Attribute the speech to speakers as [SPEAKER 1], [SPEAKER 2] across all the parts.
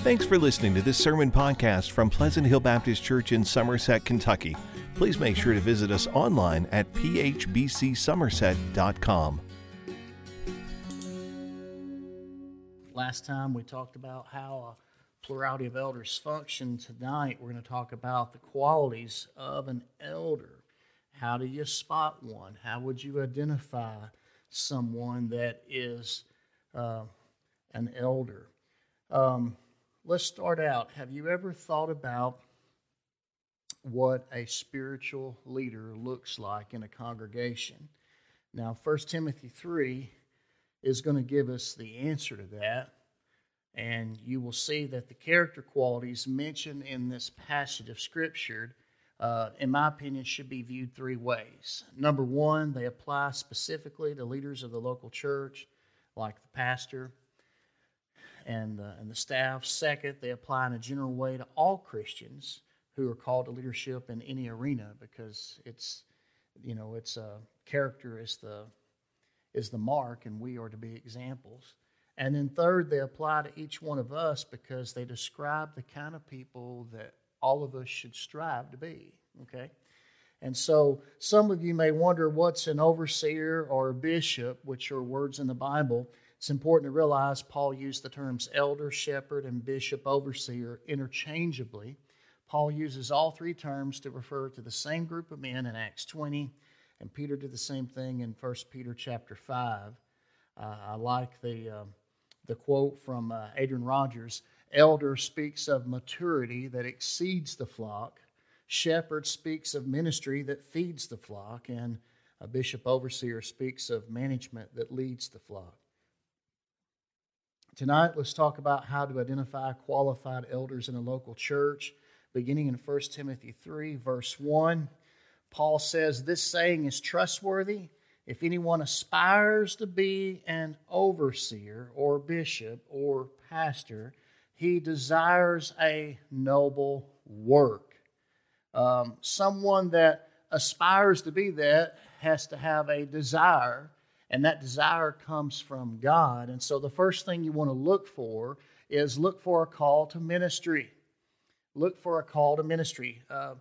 [SPEAKER 1] Thanks for listening to this sermon podcast from Pleasant Hill Baptist Church in Somerset, Kentucky. Please make sure to visit us online at phbcsomerset.com.
[SPEAKER 2] Last time we talked about how a plurality of elders function. Tonight we're going to talk about the qualities of an elder. How do you spot one? How would you identify someone that is uh, an elder? Um, let's start out. Have you ever thought about what a spiritual leader looks like in a congregation? Now, 1 Timothy 3 is going to give us the answer to that. And you will see that the character qualities mentioned in this passage of Scripture, uh, in my opinion, should be viewed three ways. Number one, they apply specifically to leaders of the local church, like the pastor and the, and the staff. Second, they apply in a general way to all Christians who are called to leadership in any arena because it's, you know, it's a character is the is the mark, and we are to be examples. And then third, they apply to each one of us because they describe the kind of people that all of us should strive to be. Okay? And so some of you may wonder what's an overseer or a bishop, which are words in the Bible. It's important to realize Paul used the terms elder, shepherd, and bishop, overseer interchangeably. Paul uses all three terms to refer to the same group of men in Acts 20, and Peter did the same thing in 1 Peter chapter 5. Uh, I like the, uh, the quote from uh, Adrian Rogers Elder speaks of maturity that exceeds the flock, shepherd speaks of ministry that feeds the flock, and a bishop overseer speaks of management that leads the flock. Tonight, let's talk about how to identify qualified elders in a local church. Beginning in 1 Timothy 3, verse 1, Paul says, This saying is trustworthy. If anyone aspires to be an overseer or bishop or pastor, he desires a noble work. Um, someone that aspires to be that has to have a desire and that desire comes from God. And so the first thing you want to look for is look for a call to ministry. Look for a call to ministry. Uh,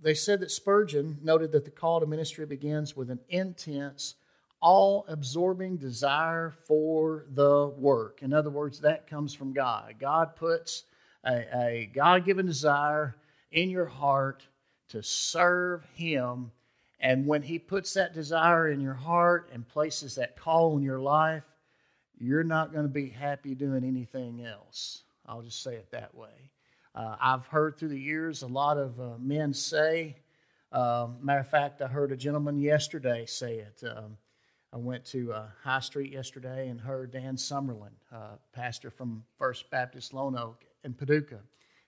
[SPEAKER 2] they said that Spurgeon noted that the call to ministry begins with an intense, all absorbing desire for the work. In other words, that comes from God. God puts a, a God given desire in your heart to serve Him and when He puts that desire in your heart and places that call in your life, you're not going to be happy doing anything else. I'll just say it that way. Uh, I've heard through the years a lot of uh, men say, uh, matter of fact, I heard a gentleman yesterday say it. Um, I went to uh, High Street yesterday and heard Dan Summerlin, uh, pastor from First Baptist Lone Oak in Paducah.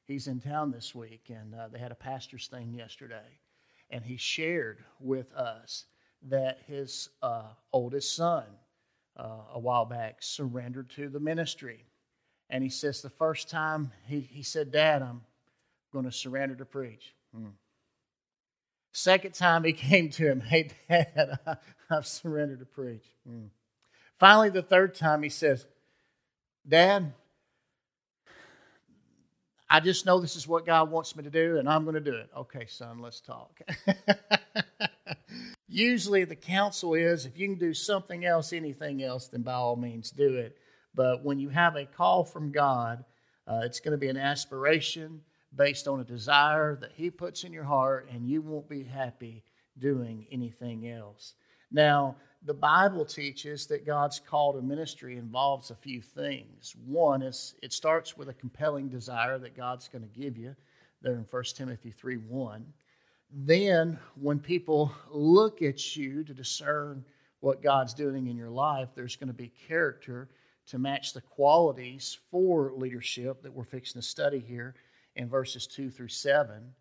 [SPEAKER 2] He's in town this week, and uh, they had a pastor's thing yesterday and he shared with us that his uh, oldest son, uh, a while back, surrendered to the ministry. And he says, the first time he, he said, Dad, I'm going to surrender to preach. Hmm. Second time he came to him, Hey, Dad, I, have surrendered to preach. Hmm. Finally, the third time he says, Dad, I just know this is what God wants me to do, and I'm going to do it. Okay, son, let's talk. Usually, the counsel is if you can do something else, anything else, then by all means do it. But when you have a call from God, uh, it's going to be an aspiration based on a desire that He puts in your heart, and you won't be happy doing anything else. Now, the Bible teaches that God's call to ministry involves a few things. One is it starts with a compelling desire that God's going to give you, there in 1 Timothy 3 1. Then, when people look at you to discern what God's doing in your life, there's going to be character to match the qualities for leadership that we're fixing to study here in verses 2 through 7.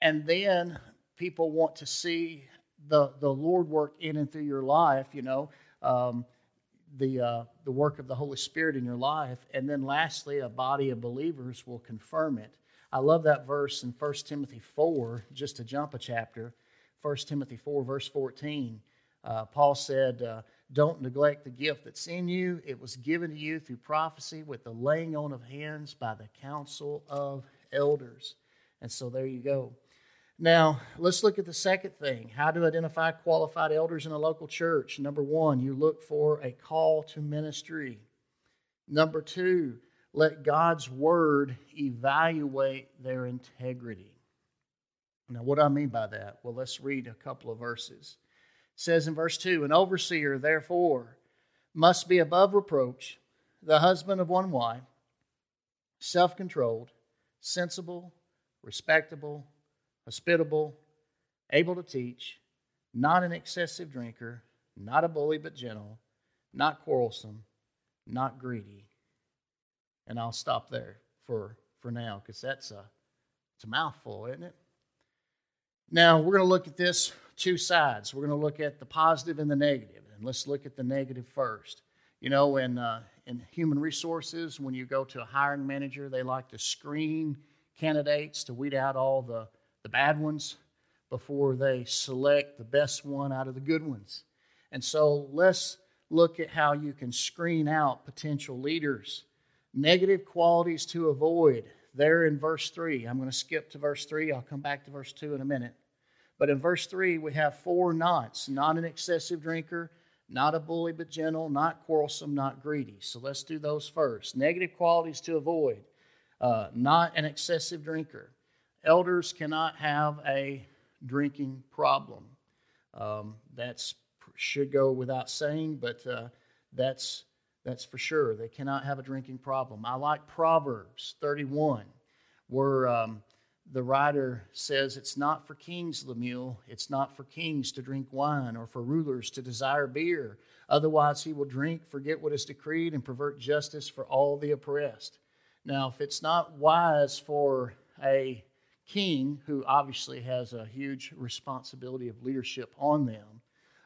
[SPEAKER 2] And then people want to see the, the Lord work in and through your life, you know, um, the, uh, the work of the Holy Spirit in your life. And then lastly, a body of believers will confirm it. I love that verse in 1 Timothy 4, just to jump a chapter. 1 Timothy 4, verse 14. Uh, Paul said, uh, don't neglect the gift that's in you. It was given to you through prophecy with the laying on of hands by the council of elders. And so there you go. Now, let's look at the second thing how to identify qualified elders in a local church. Number one, you look for a call to ministry. Number two, let God's word evaluate their integrity. Now, what do I mean by that? Well, let's read a couple of verses. It says in verse 2 An overseer, therefore, must be above reproach, the husband of one wife, self controlled, sensible, respectable hospitable, able to teach, not an excessive drinker, not a bully but gentle, not quarrelsome, not greedy. And I'll stop there for, for now because that's a, it's a mouthful, isn't it? Now, we're going to look at this two sides. We're going to look at the positive and the negative. And let's look at the negative first. You know, in, uh, in human resources, when you go to a hiring manager, they like to screen candidates to weed out all the the bad ones before they select the best one out of the good ones. And so let's look at how you can screen out potential leaders. Negative qualities to avoid. There in verse 3. I'm going to skip to verse 3. I'll come back to verse 2 in a minute. But in verse 3, we have four nots not an excessive drinker, not a bully but gentle, not quarrelsome, not greedy. So let's do those first. Negative qualities to avoid. Uh, not an excessive drinker elders cannot have a drinking problem. Um, that should go without saying, but uh, that's that's for sure. They cannot have a drinking problem. I like Proverbs 31, where um, the writer says, It's not for kings, Lemuel, it's not for kings to drink wine or for rulers to desire beer. Otherwise, he will drink, forget what is decreed, and pervert justice for all the oppressed. Now, if it's not wise for a king, who obviously has a huge responsibility of leadership on them,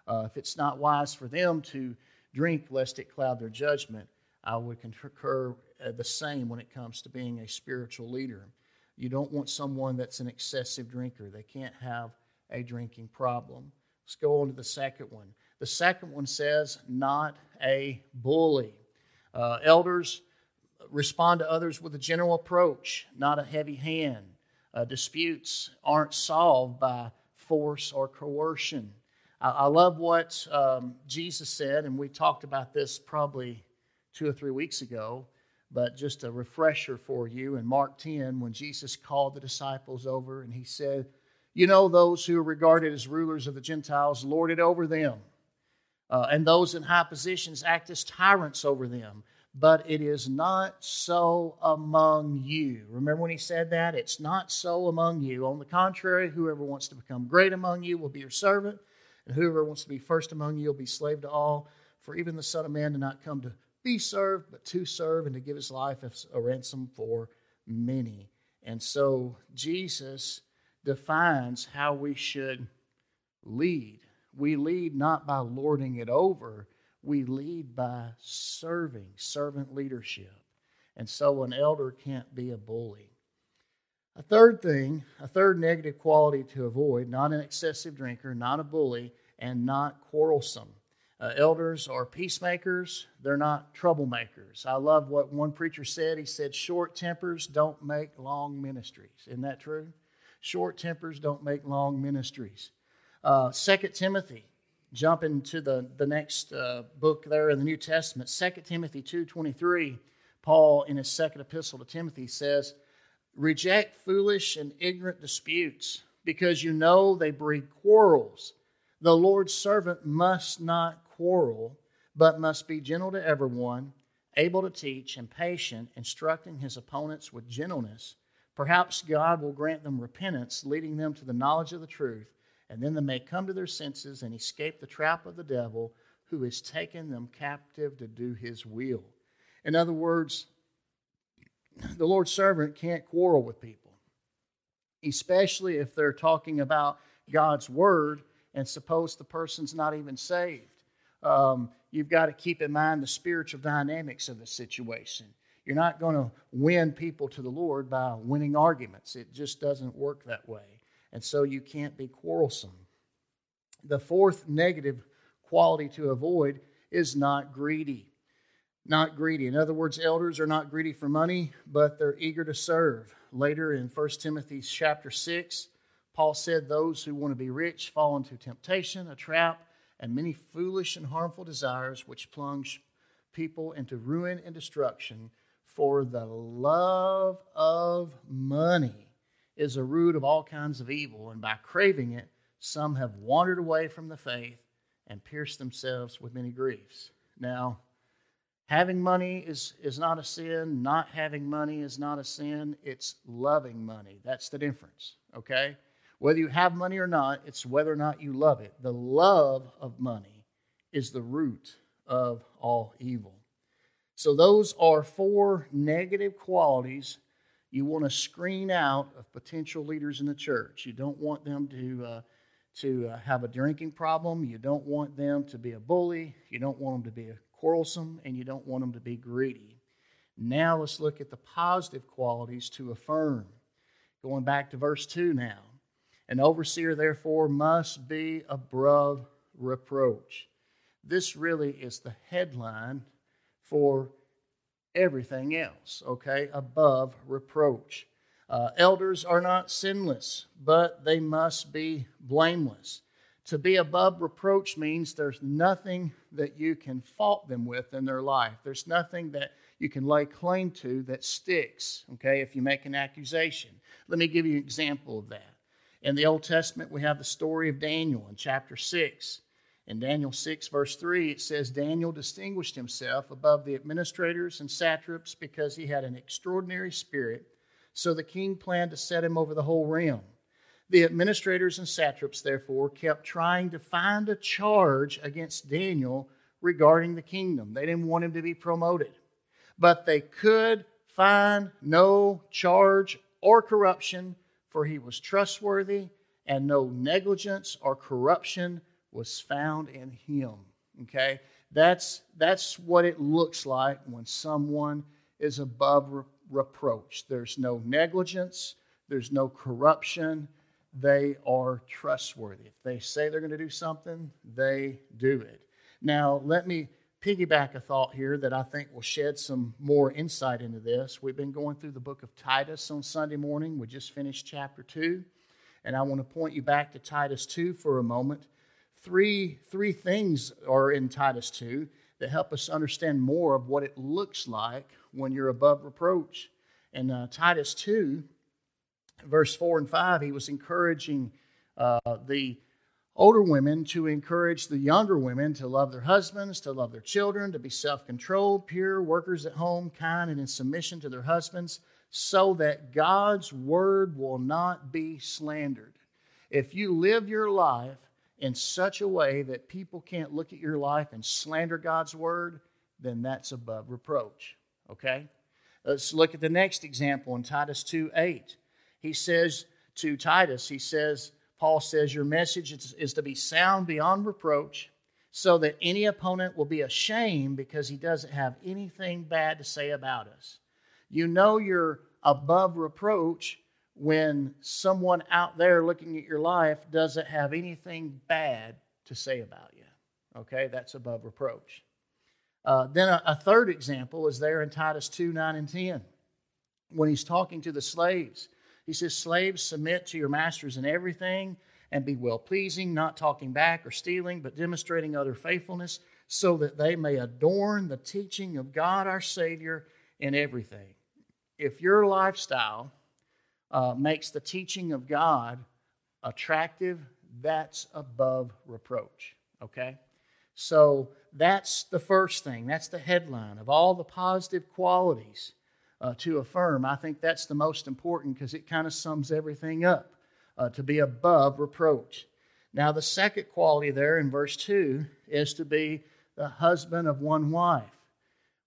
[SPEAKER 2] uh, if it's not wise for them to drink lest it cloud their judgment, I would concur uh, the same when it comes to being a spiritual leader. You don't want someone that's an excessive drinker. They can't have a drinking problem. Let's go on to the second one. The second one says, not a bully. Uh, elders respond to others with a general approach, not a heavy hand. Uh, disputes aren't solved by force or coercion. I, I love what um, Jesus said, and we talked about this probably two or three weeks ago, but just a refresher for you in Mark 10 when Jesus called the disciples over and he said, You know, those who are regarded as rulers of the Gentiles lord it over them, uh, and those in high positions act as tyrants over them but it is not so among you. Remember when he said that? It's not so among you. On the contrary, whoever wants to become great among you will be your servant, and whoever wants to be first among you will be slave to all. For even the Son of Man did not come to be served, but to serve and to give his life as a ransom for many. And so Jesus defines how we should lead. We lead not by lording it over we lead by serving, servant leadership. And so an elder can't be a bully. A third thing, a third negative quality to avoid not an excessive drinker, not a bully, and not quarrelsome. Uh, elders are peacemakers, they're not troublemakers. I love what one preacher said. He said, Short tempers don't make long ministries. Isn't that true? Short tempers don't make long ministries. Uh, 2 Timothy jump into the, the next uh, book there in the New Testament, 2 Timothy 2.23, Paul in his second epistle to Timothy says, Reject foolish and ignorant disputes, because you know they breed quarrels. The Lord's servant must not quarrel, but must be gentle to everyone, able to teach, and patient, instructing his opponents with gentleness. Perhaps God will grant them repentance, leading them to the knowledge of the truth and then they may come to their senses and escape the trap of the devil who has taken them captive to do his will. In other words, the Lord's servant can't quarrel with people, especially if they're talking about God's word and suppose the person's not even saved. Um, you've got to keep in mind the spiritual dynamics of the situation. You're not going to win people to the Lord by winning arguments, it just doesn't work that way and so you can't be quarrelsome. The fourth negative quality to avoid is not greedy. Not greedy. In other words, elders are not greedy for money, but they're eager to serve. Later in 1 Timothy chapter 6, Paul said, Those who want to be rich fall into temptation, a trap, and many foolish and harmful desires which plunge people into ruin and destruction. For the love of money is a root of all kinds of evil, and by craving it, some have wandered away from the faith and pierced themselves with many griefs. Now, having money is, is not a sin, not having money is not a sin, it's loving money. That's the difference, okay? Whether you have money or not, it's whether or not you love it. The love of money is the root of all evil. So, those are four negative qualities you want to screen out of potential leaders in the church. You don't want them to, uh, to uh, have a drinking problem. You don't want them to be a bully. You don't want them to be quarrelsome. And you don't want them to be greedy. Now, let's look at the positive qualities to affirm. Going back to verse 2 now. An overseer, therefore, must be above reproach. This really is the headline for everything else, okay? Above reproach. Uh, elders are not sinless, but they must be blameless. To be above reproach means there's nothing that you can fault them with in their life. There's nothing that you can lay claim to that sticks, okay, if you make an accusation. Let me give you an example of that. In the Old Testament, we have the story of Daniel in chapter 6. In Daniel 6, verse 3, it says Daniel distinguished himself above the administrators and satraps because he had an extraordinary spirit. So the king planned to set him over the whole realm. The administrators and satraps, therefore, kept trying to find a charge against Daniel regarding the kingdom. They didn't want him to be promoted. But they could find no charge or corruption for he was trustworthy, and no negligence or corruption was found in him. Okay? That's, that's what it looks like when someone is above re- reproach. There's no negligence, there's no corruption. They are trustworthy. If they say they're going to do something, they do it. Now, let me piggyback a thought here that I think will shed some more insight into this. We've been going through the book of Titus on Sunday morning. We just finished chapter 2, and I want to point you back to Titus 2 for a moment. Three, three things are in Titus 2 that help us understand more of what it looks like when you're above reproach. In uh, Titus 2, verse 4 and 5, he was encouraging uh, the older women to encourage the younger women to love their husbands, to love their children, to be self controlled, pure, workers at home, kind, and in submission to their husbands, so that God's word will not be slandered. If you live your life in such a way that people can't look at your life and slander God's word, then that's above reproach. Okay? Let's look at the next example in Titus 2 8. He says to Titus, he says, Paul says, Your message is, is to be sound beyond reproach, so that any opponent will be ashamed because he doesn't have anything bad to say about us. You know you're above reproach when someone out there looking at your life doesn't have anything bad to say about you. Okay, that's above reproach. Uh, then a, a third example is there in Titus 2 9 and 10 when he's talking to the slaves. He says, Slaves, submit to your masters in everything and be well pleasing, not talking back or stealing, but demonstrating other faithfulness, so that they may adorn the teaching of God our Savior in everything. If your lifestyle uh, makes the teaching of God attractive, that's above reproach. Okay? So that's the first thing. That's the headline of all the positive qualities uh, to affirm. I think that's the most important because it kind of sums everything up uh, to be above reproach. Now, the second quality there in verse 2 is to be the husband of one wife.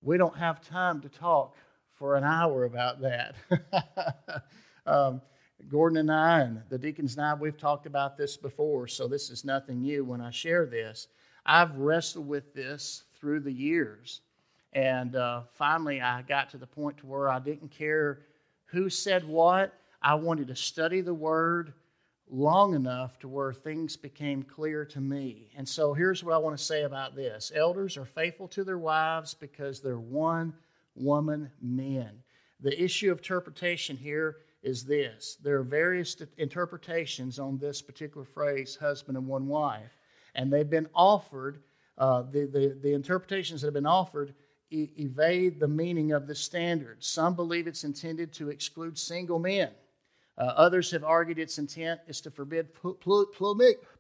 [SPEAKER 2] We don't have time to talk for an hour about that. um, Gordon and I, and the deacons and I, we've talked about this before, so this is nothing new when I share this. I've wrestled with this through the years. And uh, finally, I got to the point to where I didn't care who said what. I wanted to study the Word, long enough to where things became clear to me. And so here's what I want to say about this elders are faithful to their wives because they're one woman men. The issue of interpretation here is this there are various interpretations on this particular phrase, husband and one wife, and they've been offered, uh, the, the, the interpretations that have been offered e- evade the meaning of the standard. Some believe it's intended to exclude single men. Uh, others have argued its intent is to forbid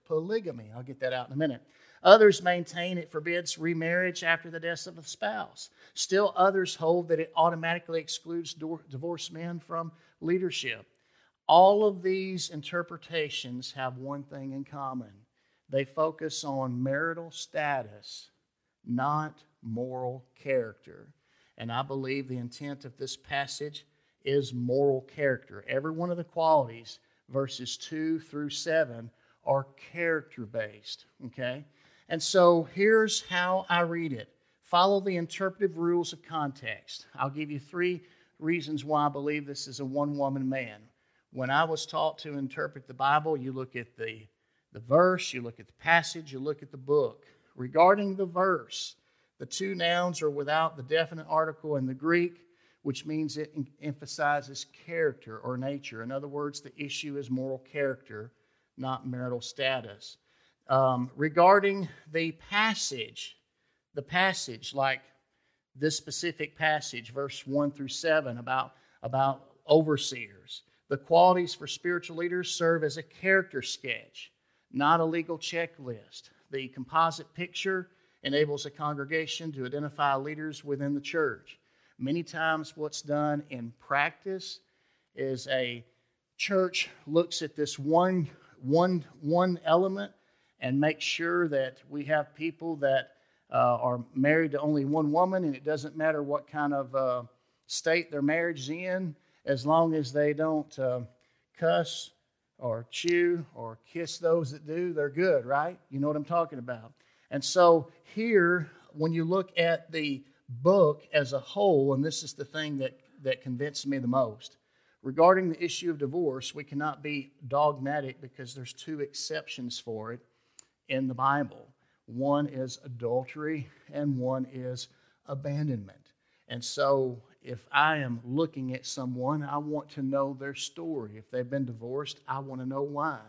[SPEAKER 2] polygamy. I'll get that out in a minute. Others maintain it forbids remarriage after the death of a spouse. Still, others hold that it automatically excludes divorced men from leadership. All of these interpretations have one thing in common they focus on marital status, not moral character. And I believe the intent of this passage is moral character. Every one of the qualities, verses 2 through 7, are character based. Okay? And so here's how I read it follow the interpretive rules of context. I'll give you three reasons why I believe this is a one woman man. When I was taught to interpret the Bible, you look at the, the verse, you look at the passage, you look at the book. Regarding the verse, the two nouns are without the definite article in the Greek which means it emphasizes character or nature. In other words, the issue is moral character, not marital status. Um, regarding the passage, the passage, like this specific passage, verse 1 through 7, about, about overseers, the qualities for spiritual leaders serve as a character sketch, not a legal checklist. The composite picture enables a congregation to identify leaders within the church. Many times, what's done in practice is a church looks at this one, one, one element and makes sure that we have people that uh, are married to only one woman, and it doesn't matter what kind of uh, state their marriage is in, as long as they don't uh, cuss or chew or kiss those that do, they're good, right? You know what I'm talking about. And so here, when you look at the book as a whole, and this is the thing that, that convinced me the most. Regarding the issue of divorce, we cannot be dogmatic because there's two exceptions for it in the Bible. One is adultery, and one is abandonment. And so, if I am looking at someone, I want to know their story. If they've been divorced, I want to know why.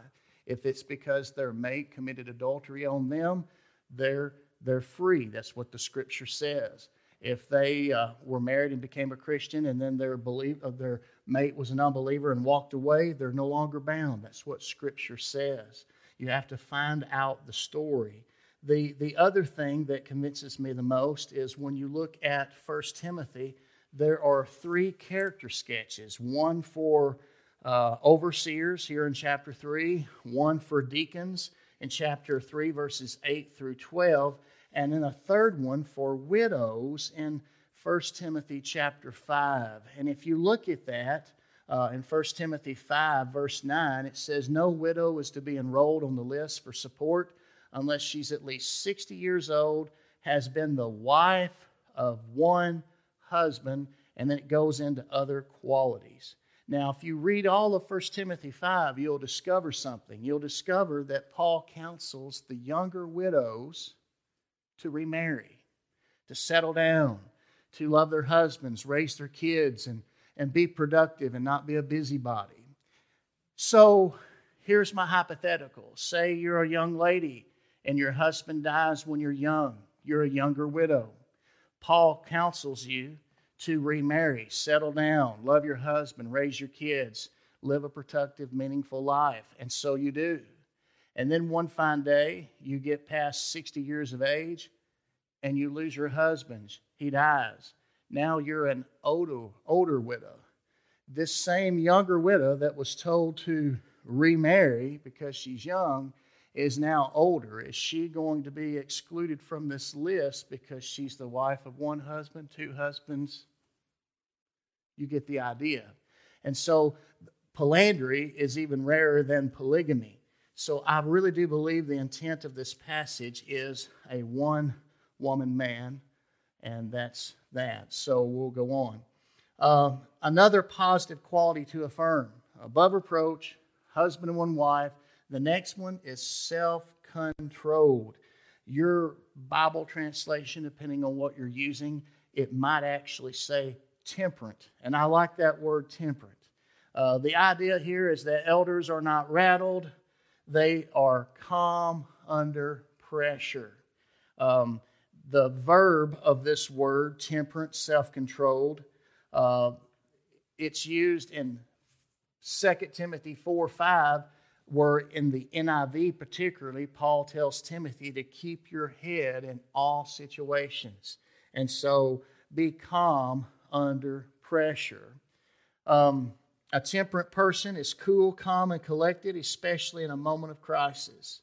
[SPEAKER 2] If it's because their mate committed adultery on them, they're, they're free. That's what the scripture says if they uh, were married and became a Christian and then their, believe, uh, their mate was an unbeliever and walked away, they're no longer bound. That's what Scripture says. You have to find out the story. The, the other thing that convinces me the most is when you look at 1 Timothy, there are three character sketches one for uh, overseers here in chapter 3, one for deacons in chapter 3, verses 8 through 12 and then a third one for widows in 1 Timothy chapter 5. And if you look at that, uh, in 1 Timothy 5, verse 9, it says, No widow is to be enrolled on the list for support unless she's at least 60 years old, has been the wife of one husband, and then it goes into other qualities. Now, if you read all of 1 Timothy 5, you'll discover something. You'll discover that Paul counsels the younger widows to remarry, to settle down, to love their husbands, raise their kids, and, and be productive and not be a busybody. So here's my hypothetical say you're a young lady and your husband dies when you're young, you're a younger widow. Paul counsels you to remarry, settle down, love your husband, raise your kids, live a productive, meaningful life. And so you do. And then one fine day, you get past 60 years of age and you lose your husband. He dies. Now you're an older, older widow. This same younger widow that was told to remarry because she's young is now older. Is she going to be excluded from this list because she's the wife of one husband, two husbands? You get the idea. And so, polyandry is even rarer than polygamy. So I really do believe the intent of this passage is a one woman man, and that's that. So we'll go on. Uh, another positive quality to affirm above reproach, husband and one wife. The next one is self controlled. Your Bible translation, depending on what you're using, it might actually say temperate. And I like that word temperate. Uh, the idea here is that elders are not rattled, they are calm under pressure. Um, the verb of this word, temperate, self controlled, uh, it's used in 2 Timothy 4 5, where in the NIV particularly, Paul tells Timothy to keep your head in all situations. And so be calm under pressure. Um, a temperate person is cool, calm, and collected, especially in a moment of crisis.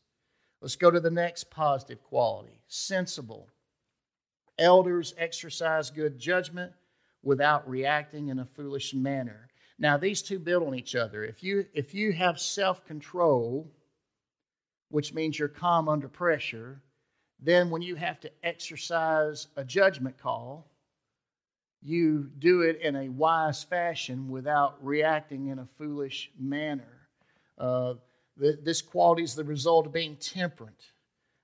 [SPEAKER 2] Let's go to the next positive quality sensible. Elders exercise good judgment without reacting in a foolish manner. Now, these two build on each other. If you, if you have self control, which means you're calm under pressure, then when you have to exercise a judgment call, you do it in a wise fashion without reacting in a foolish manner. Uh, this quality is the result of being temperate.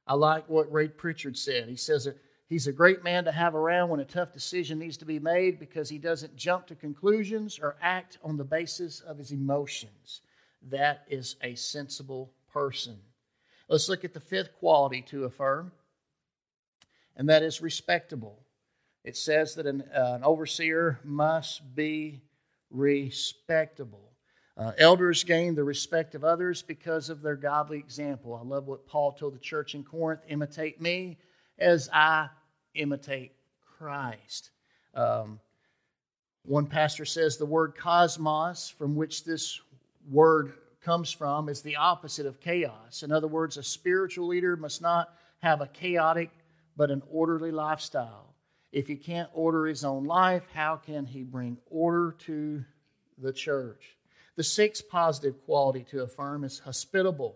[SPEAKER 2] I like what Ray Pritchard said. He says he's a great man to have around when a tough decision needs to be made because he doesn't jump to conclusions or act on the basis of his emotions. That is a sensible person. Let's look at the fifth quality to affirm, and that is respectable. It says that an, uh, an overseer must be respectable. Uh, elders gain the respect of others because of their godly example. I love what Paul told the church in Corinth imitate me as I imitate Christ. Um, one pastor says the word cosmos, from which this word comes from, is the opposite of chaos. In other words, a spiritual leader must not have a chaotic but an orderly lifestyle. If he can't order his own life, how can he bring order to the church? The sixth positive quality to affirm is hospitable.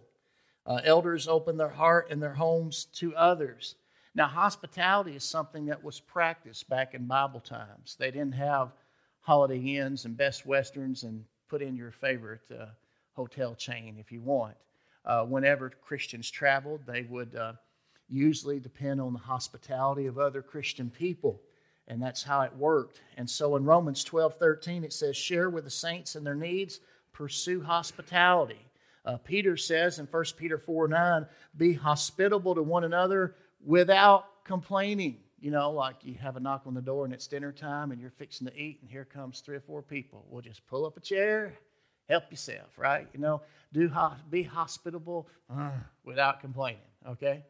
[SPEAKER 2] Uh, elders open their heart and their homes to others. Now, hospitality is something that was practiced back in Bible times. They didn't have Holiday Inns and Best Westerns and put in your favorite uh, hotel chain if you want. Uh, whenever Christians traveled, they would uh, usually depend on the hospitality of other Christian people. And that's how it worked. And so in Romans 12 13, it says, Share with the saints in their needs pursue hospitality. Uh, Peter says in 1 Peter 4 9, be hospitable to one another without complaining. You know, like you have a knock on the door and it's dinner time and you're fixing to eat, and here comes three or four people. We'll just pull up a chair, help yourself, right? You know, do be hospitable uh, without complaining, okay?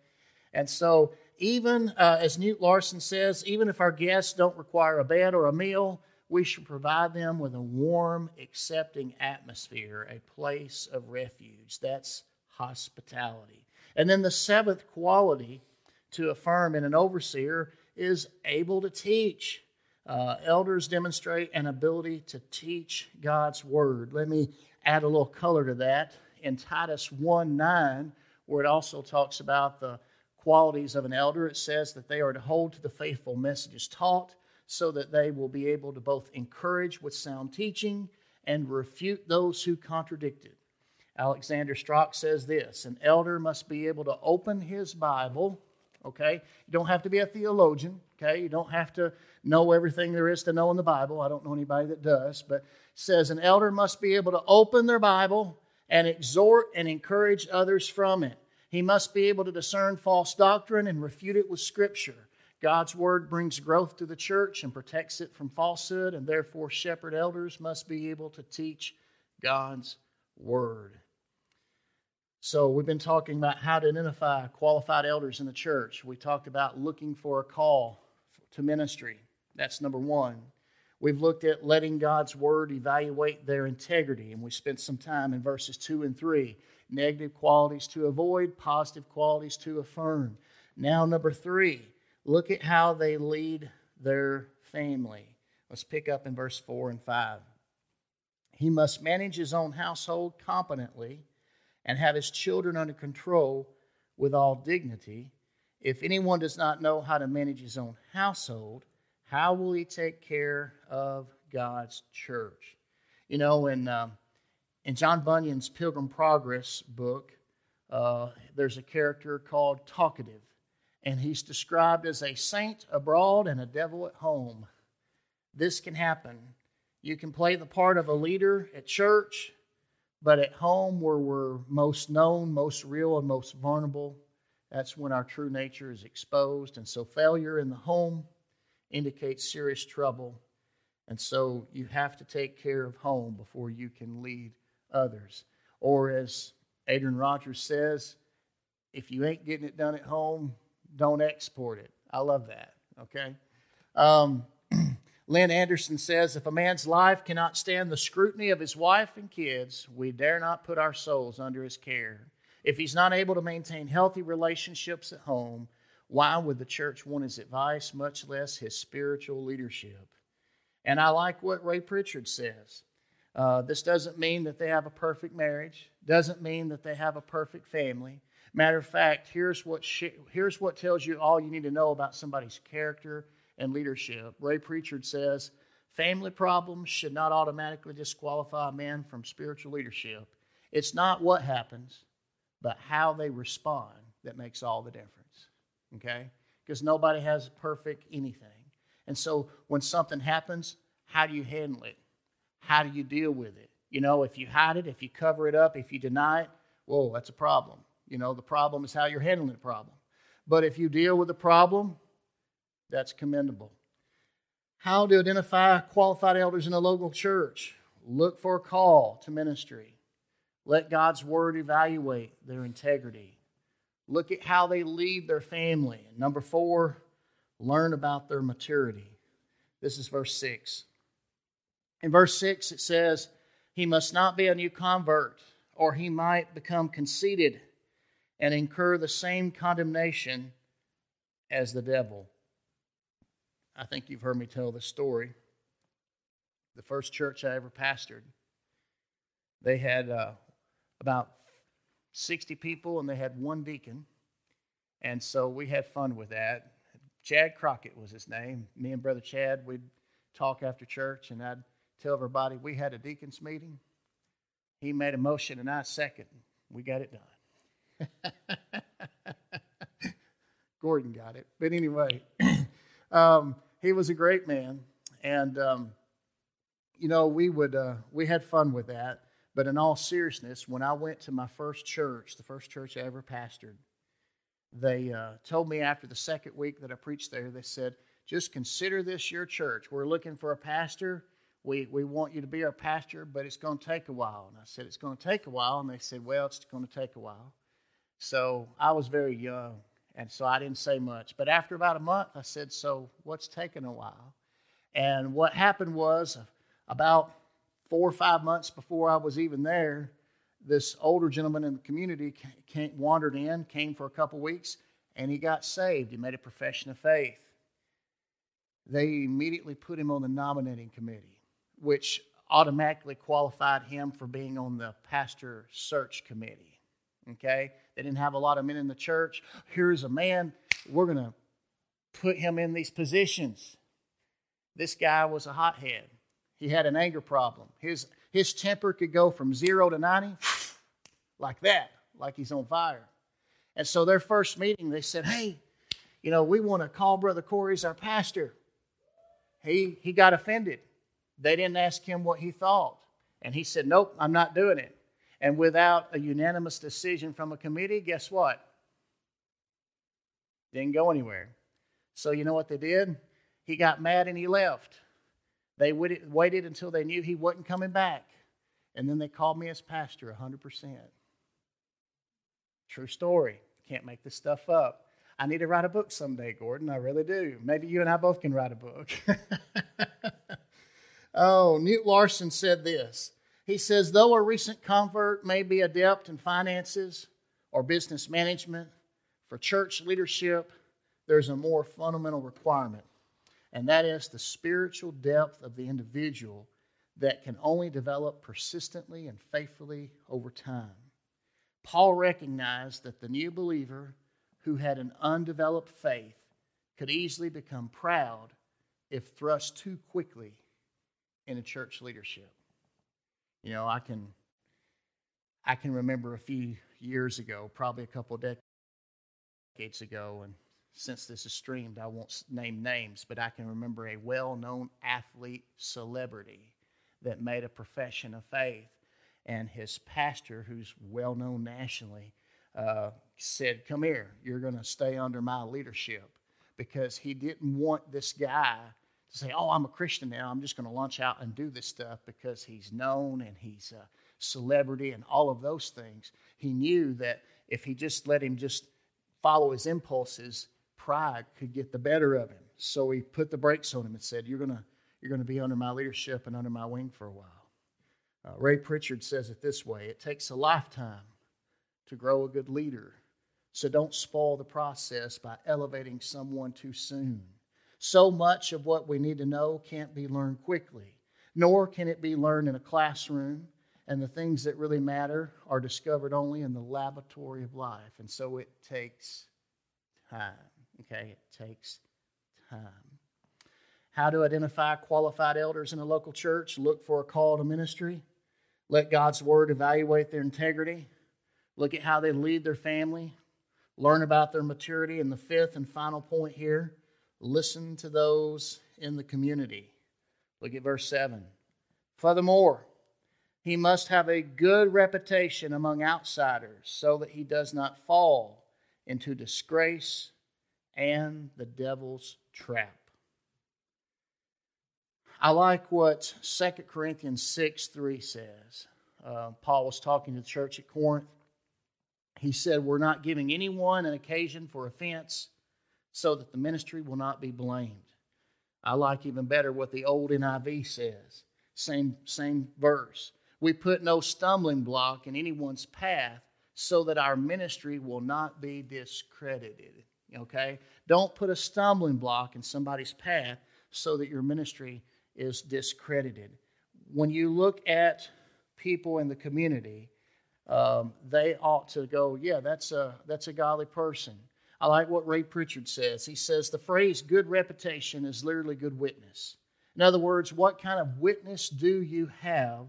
[SPEAKER 2] And so, even uh, as Knute Larson says, even if our guests don't require a bed or a meal, we should provide them with a warm, accepting atmosphere, a place of refuge. That's hospitality. And then the seventh quality to affirm in an overseer is able to teach. Uh, elders demonstrate an ability to teach God's word. Let me add a little color to that. In Titus 1 9, where it also talks about the qualities of an elder, it says that they are to hold to the faithful messages taught so that they will be able to both encourage with sound teaching and refute those who contradict it. Alexander Strauch says this An elder must be able to open his Bible, okay? You don't have to be a theologian, okay? You don't have to know everything there is to know in the Bible. I don't know anybody that does, but says an elder must be able to open their Bible and exhort and encourage others from it. He must be able to discern false doctrine and refute it with Scripture. God's word brings growth to the church and protects it from falsehood, and therefore, shepherd elders must be able to teach God's word. So, we've been talking about how to identify qualified elders in the church. We talked about looking for a call to ministry. That's number one. We've looked at letting God's word evaluate their integrity, and we spent some time in verses two and three negative qualities to avoid, positive qualities to affirm. Now, number three, Look at how they lead their family. Let's pick up in verse 4 and 5. He must manage his own household competently and have his children under control with all dignity. If anyone does not know how to manage his own household, how will he take care of God's church? You know, in, um, in John Bunyan's Pilgrim Progress book, uh, there's a character called Talkative, and he's described as a saint abroad and a devil at home. This can happen. You can play the part of a leader at church, but at home, where we're most known, most real, and most vulnerable, that's when our true nature is exposed. And so, failure in the home indicates serious trouble. And so, you have to take care of home before you can lead others. Or, as Adrian Rogers says, if you ain't getting it done at home, don't export it. I love that. Okay. Um, Lynn Anderson says if a man's life cannot stand the scrutiny of his wife and kids, we dare not put our souls under his care. If he's not able to maintain healthy relationships at home, why would the church want his advice, much less his spiritual leadership? And I like what Ray Pritchard says. Uh, this doesn't mean that they have a perfect marriage, doesn't mean that they have a perfect family. Matter of fact, here's what, sh- here's what tells you all you need to know about somebody's character and leadership. Ray Pritchard says family problems should not automatically disqualify a man from spiritual leadership. It's not what happens, but how they respond that makes all the difference. Okay? Because nobody has perfect anything. And so when something happens, how do you handle it? How do you deal with it? You know, if you hide it, if you cover it up, if you deny it, whoa, that's a problem. You know, the problem is how you're handling the problem. But if you deal with the problem, that's commendable. How to identify qualified elders in a local church? Look for a call to ministry. Let God's word evaluate their integrity. Look at how they lead their family. And number four, learn about their maturity. This is verse 6. In verse 6, it says, He must not be a new convert, or he might become conceited and incur the same condemnation as the devil. I think you've heard me tell this story. The first church I ever pastored, they had uh, about 60 people and they had one deacon. And so we had fun with that. Chad Crockett was his name. Me and Brother Chad, we'd talk after church, and I'd tell everybody we had a deacon's meeting. He made a motion, and I second. We got it done. Gordon got it. But anyway, um, he was a great man. And, um, you know, we, would, uh, we had fun with that. But in all seriousness, when I went to my first church, the first church I ever pastored, they uh, told me after the second week that I preached there, they said, just consider this your church. We're looking for a pastor. We, we want you to be our pastor, but it's going to take a while. And I said, It's going to take a while. And they said, Well, it's going to take a while. So I was very young, and so I didn't say much. But after about a month, I said, So what's taking a while? And what happened was about four or five months before I was even there, this older gentleman in the community came, wandered in, came for a couple weeks, and he got saved. He made a profession of faith. They immediately put him on the nominating committee, which automatically qualified him for being on the pastor search committee. Okay? They didn't have a lot of men in the church. Here's a man, we're going to put him in these positions. This guy was a hothead. He had an anger problem. His, his temper could go from zero to 90 like that, like he's on fire. And so their first meeting, they said, Hey, you know, we want to call Brother Corey as our pastor. He, he got offended. They didn't ask him what he thought. And he said, Nope, I'm not doing it. And without a unanimous decision from a committee, guess what? Didn't go anywhere. So you know what they did? He got mad and he left. They waited until they knew he wasn't coming back. And then they called me as pastor 100%. True story. Can't make this stuff up. I need to write a book someday, Gordon. I really do. Maybe you and I both can write a book. oh, Knute Larson said this. He says, though a recent convert may be adept in finances or business management, for church leadership, there's a more fundamental requirement and that is the spiritual depth of the individual that can only develop persistently and faithfully over time. Paul recognized that the new believer who had an undeveloped faith could easily become proud if thrust too quickly into church leadership. You know, I can I can remember a few years ago, probably a couple decades ago, and since this is streamed, I won't name names, but I can remember a well known athlete celebrity that made a profession of faith. And his pastor, who's well known nationally, uh, said, Come here, you're going to stay under my leadership. Because he didn't want this guy to say, Oh, I'm a Christian now. I'm just going to launch out and do this stuff because he's known and he's a celebrity and all of those things. He knew that if he just let him just follow his impulses, pride could get the better of him. So he put the brakes on him and said, You're going to you're going to be under my leadership and under my wing for a while. Uh, Ray Pritchard says it this way It takes a lifetime to grow a good leader. So don't spoil the process by elevating someone too soon. So much of what we need to know can't be learned quickly, nor can it be learned in a classroom. And the things that really matter are discovered only in the laboratory of life. And so it takes time. Okay, it takes time. How to identify qualified elders in a local church? Look for a call to ministry. Let God's word evaluate their integrity. Look at how they lead their family. Learn about their maturity. And the fifth and final point here listen to those in the community. Look at verse 7. Furthermore, he must have a good reputation among outsiders so that he does not fall into disgrace and the devil's trap. I like what 2 Corinthians 6 3 says. Uh, Paul was talking to the church at Corinth. He said, We're not giving anyone an occasion for offense so that the ministry will not be blamed. I like even better what the old NIV says. Same, same verse. We put no stumbling block in anyone's path so that our ministry will not be discredited. Okay? Don't put a stumbling block in somebody's path so that your ministry is discredited. When you look at people in the community, um, they ought to go, yeah, that's a, that's a godly person. I like what Ray Pritchard says. He says the phrase good reputation is literally good witness. In other words, what kind of witness do you have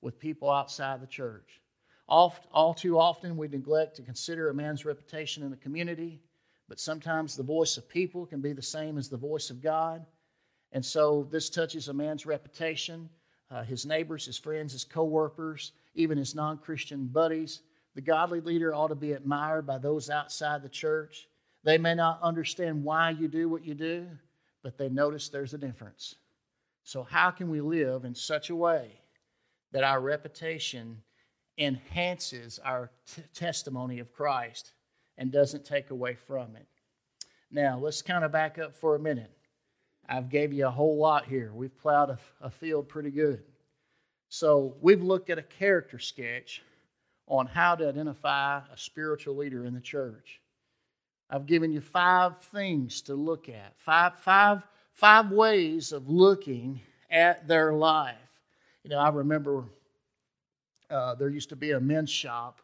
[SPEAKER 2] with people outside the church? Oft, all too often, we neglect to consider a man's reputation in the community, but sometimes the voice of people can be the same as the voice of God. And so this touches a man's reputation, uh, his neighbors, his friends, his co workers, even his non Christian buddies. The godly leader ought to be admired by those outside the church. They may not understand why you do what you do, but they notice there's a difference. So, how can we live in such a way that our reputation enhances our t- testimony of Christ and doesn't take away from it? Now, let's kind of back up for a minute. I've gave you a whole lot here. We've plowed a, a field pretty good. So we've looked at a character sketch on how to identify a spiritual leader in the church. I've given you five things to look at, five, five, five ways of looking at their life. You know, I remember uh, there used to be a men's shop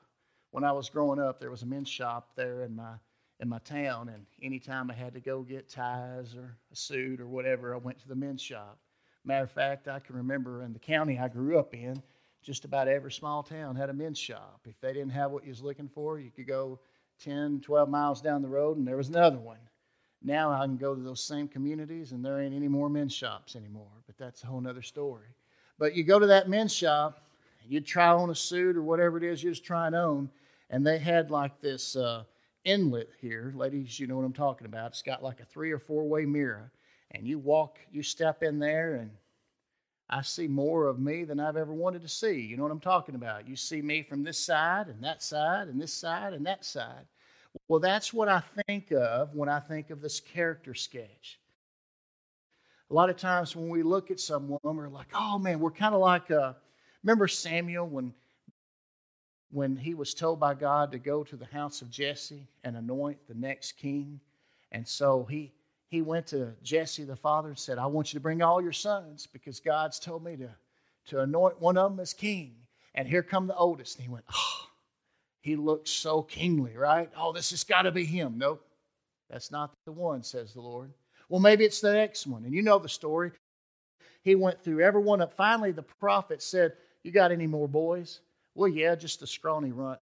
[SPEAKER 2] when I was growing up. There was a men's shop there in my in my town, and anytime I had to go get ties or a suit or whatever, I went to the men's shop. Matter of fact, I can remember in the county I grew up in, just about every small town had a men's shop. If they didn't have what you was looking for, you could go 10, 12 miles down the road, and there was another one. Now I can go to those same communities, and there ain't any more men's shops anymore. But that's a whole other story. But you go to that men's shop, you'd try on a suit or whatever it is you're just trying on, and they had like this. Uh, inlet here. Ladies, you know what I'm talking about. It's got like a three or four way mirror. And you walk, you step in there, and I see more of me than I've ever wanted to see. You know what I'm talking about? You see me from this side, and that side, and this side, and that side. Well, that's what I think of when I think of this character sketch. A lot of times when we look at someone, we're like, oh man, we're kind of like, uh, remember Samuel when when he was told by God to go to the house of Jesse and anoint the next king. And so he, he went to Jesse, the father, and said, I want you to bring all your sons because God's told me to, to anoint one of them as king. And here come the oldest. And he went, Oh, he looks so kingly, right? Oh, this has got to be him. Nope, that's not the one, says the Lord. Well, maybe it's the next one. And you know the story. He went through every one of finally the prophet said, You got any more boys? Well, yeah, just a scrawny runt.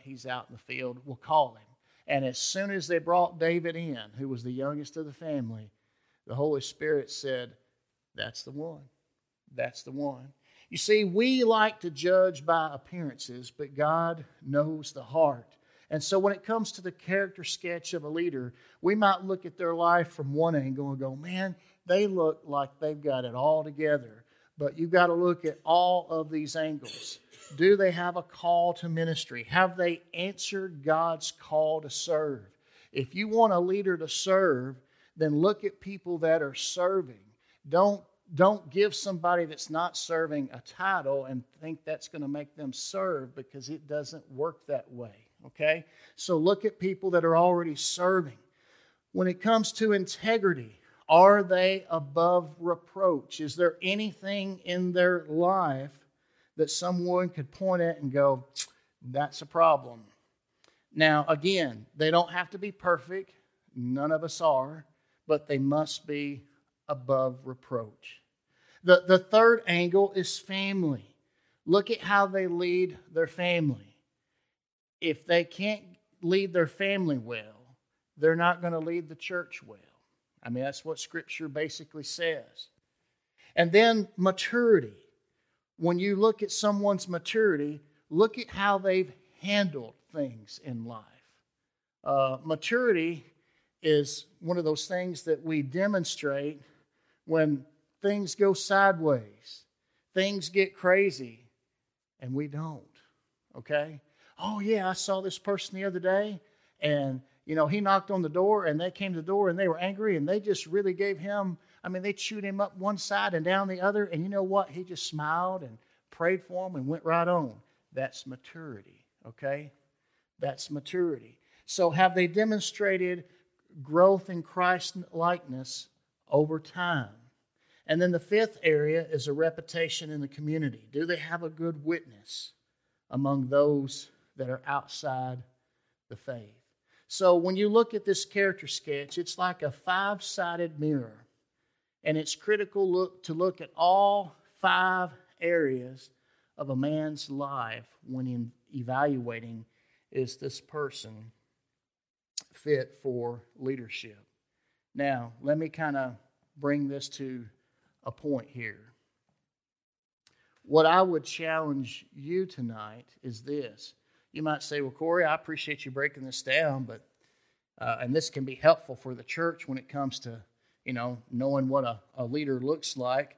[SPEAKER 2] He's out in the field. We'll call him. And as soon as they brought David in, who was the youngest of the family, the Holy Spirit said, That's the one. That's the one. You see, we like to judge by appearances, but God knows the heart. And so when it comes to the character sketch of a leader, we might look at their life from one angle and go, man, they look like they've got it all together. But you've got to look at all of these angles. Do they have a call to ministry? Have they answered God's call to serve? If you want a leader to serve, then look at people that are serving. Don't don't give somebody that's not serving a title and think that's going to make them serve because it doesn't work that way. Okay? So look at people that are already serving. When it comes to integrity, are they above reproach? Is there anything in their life that someone could point at and go, that's a problem? Now, again, they don't have to be perfect. None of us are, but they must be above reproach. The, the third angle is family. Look at how they lead their family. If they can't lead their family well, they're not going to lead the church well. I mean, that's what Scripture basically says. And then maturity. When you look at someone's maturity, look at how they've handled things in life. Uh, maturity is one of those things that we demonstrate when things go sideways, things get crazy, and we don't. Okay? Oh, yeah, I saw this person the other day, and, you know, he knocked on the door, and they came to the door, and they were angry, and they just really gave him, I mean, they chewed him up one side and down the other, and you know what? He just smiled and prayed for him and went right on. That's maturity, okay? That's maturity. So, have they demonstrated growth in Christ likeness over time? And then the fifth area is a reputation in the community. Do they have a good witness among those that are outside the faith? So when you look at this character sketch, it's like a five sided mirror. And it's critical look, to look at all five areas of a man's life when in evaluating is this person fit for leadership. Now, let me kind of bring this to a point here. What I would challenge you tonight is this. You might say, Well, Corey, I appreciate you breaking this down, but, uh, and this can be helpful for the church when it comes to, you know, knowing what a, a leader looks like,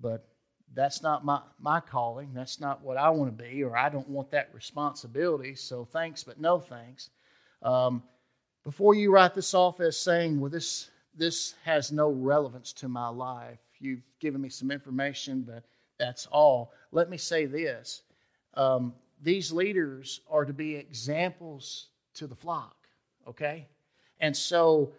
[SPEAKER 2] but that's not my, my calling. That's not what I want to be, or I don't want that responsibility. So thanks, but no thanks. Um, before you write this off as saying, well, this, this has no relevance to my life, You've given me some information, but that's all. Let me say this um, these leaders are to be examples to the flock, okay? And so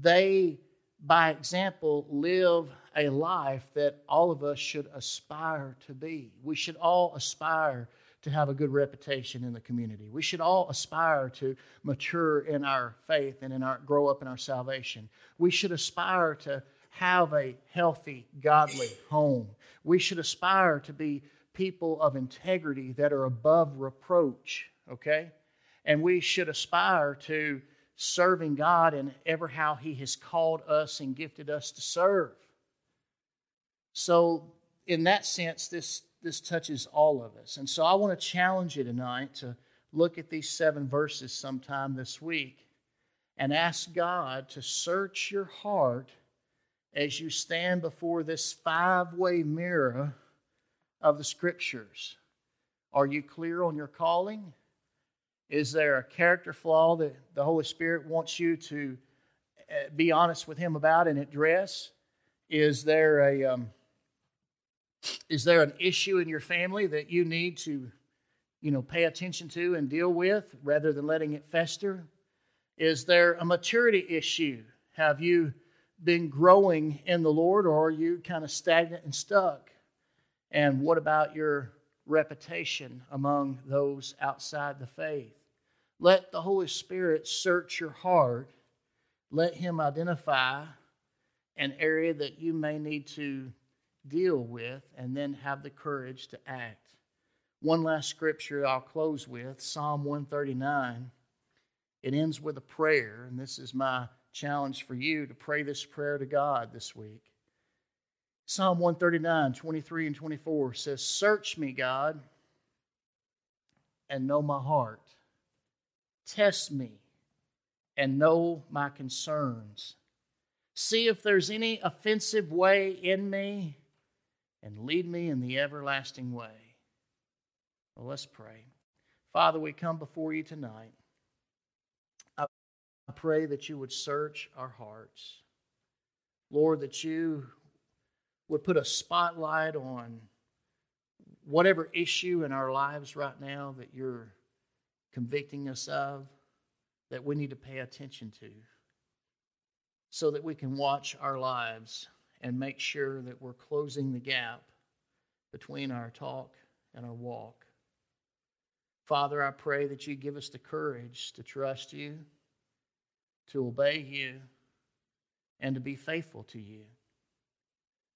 [SPEAKER 2] they, by example, live a life that all of us should aspire to be. We should all aspire to have a good reputation in the community. We should all aspire to mature in our faith and in our grow up in our salvation. We should aspire to have a healthy, godly home. We should aspire to be people of integrity that are above reproach, okay? And we should aspire to serving God in ever how He has called us and gifted us to serve. So, in that sense, this, this touches all of us. And so, I want to challenge you tonight to look at these seven verses sometime this week and ask God to search your heart as you stand before this five way mirror of the Scriptures? Are you clear on your calling? Is there a character flaw that the Holy Spirit wants you to eh, be honest with Him about and address? Is there a um, is there an issue in your family that you need to, you know, pay attention to and deal with rather than letting it fester? Is there a maturity issue? Have you been growing in the Lord, or are you kind of stagnant and stuck? And what about your reputation among those outside the faith? Let the Holy Spirit search your heart. Let Him identify an area that you may need to deal with, and then have the courage to act. One last scripture I'll close with Psalm 139. It ends with a prayer, and this is my challenge for you to pray this prayer to God this week. Psalm 139, 23 and 24 says, Search me, God, and know my heart. Test me and know my concerns. See if there's any offensive way in me and lead me in the everlasting way. Well, let's pray. Father, we come before you tonight. I pray that you would search our hearts. Lord, that you would put a spotlight on whatever issue in our lives right now that you're convicting us of, that we need to pay attention to, so that we can watch our lives and make sure that we're closing the gap between our talk and our walk. Father, I pray that you give us the courage to trust you, to obey you, and to be faithful to you.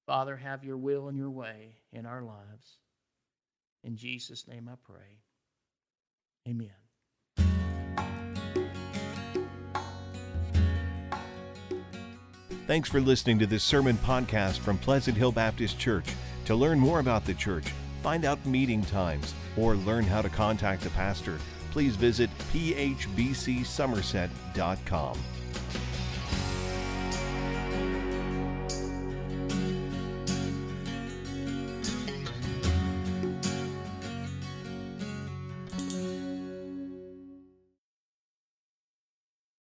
[SPEAKER 2] Father, have your will and your way in our lives. In Jesus' name I pray. Amen.
[SPEAKER 1] Thanks for listening to this sermon podcast from Pleasant Hill Baptist Church. To learn more about the church, find out meeting times, or learn how to contact the pastor, please visit phbcsomerset.com.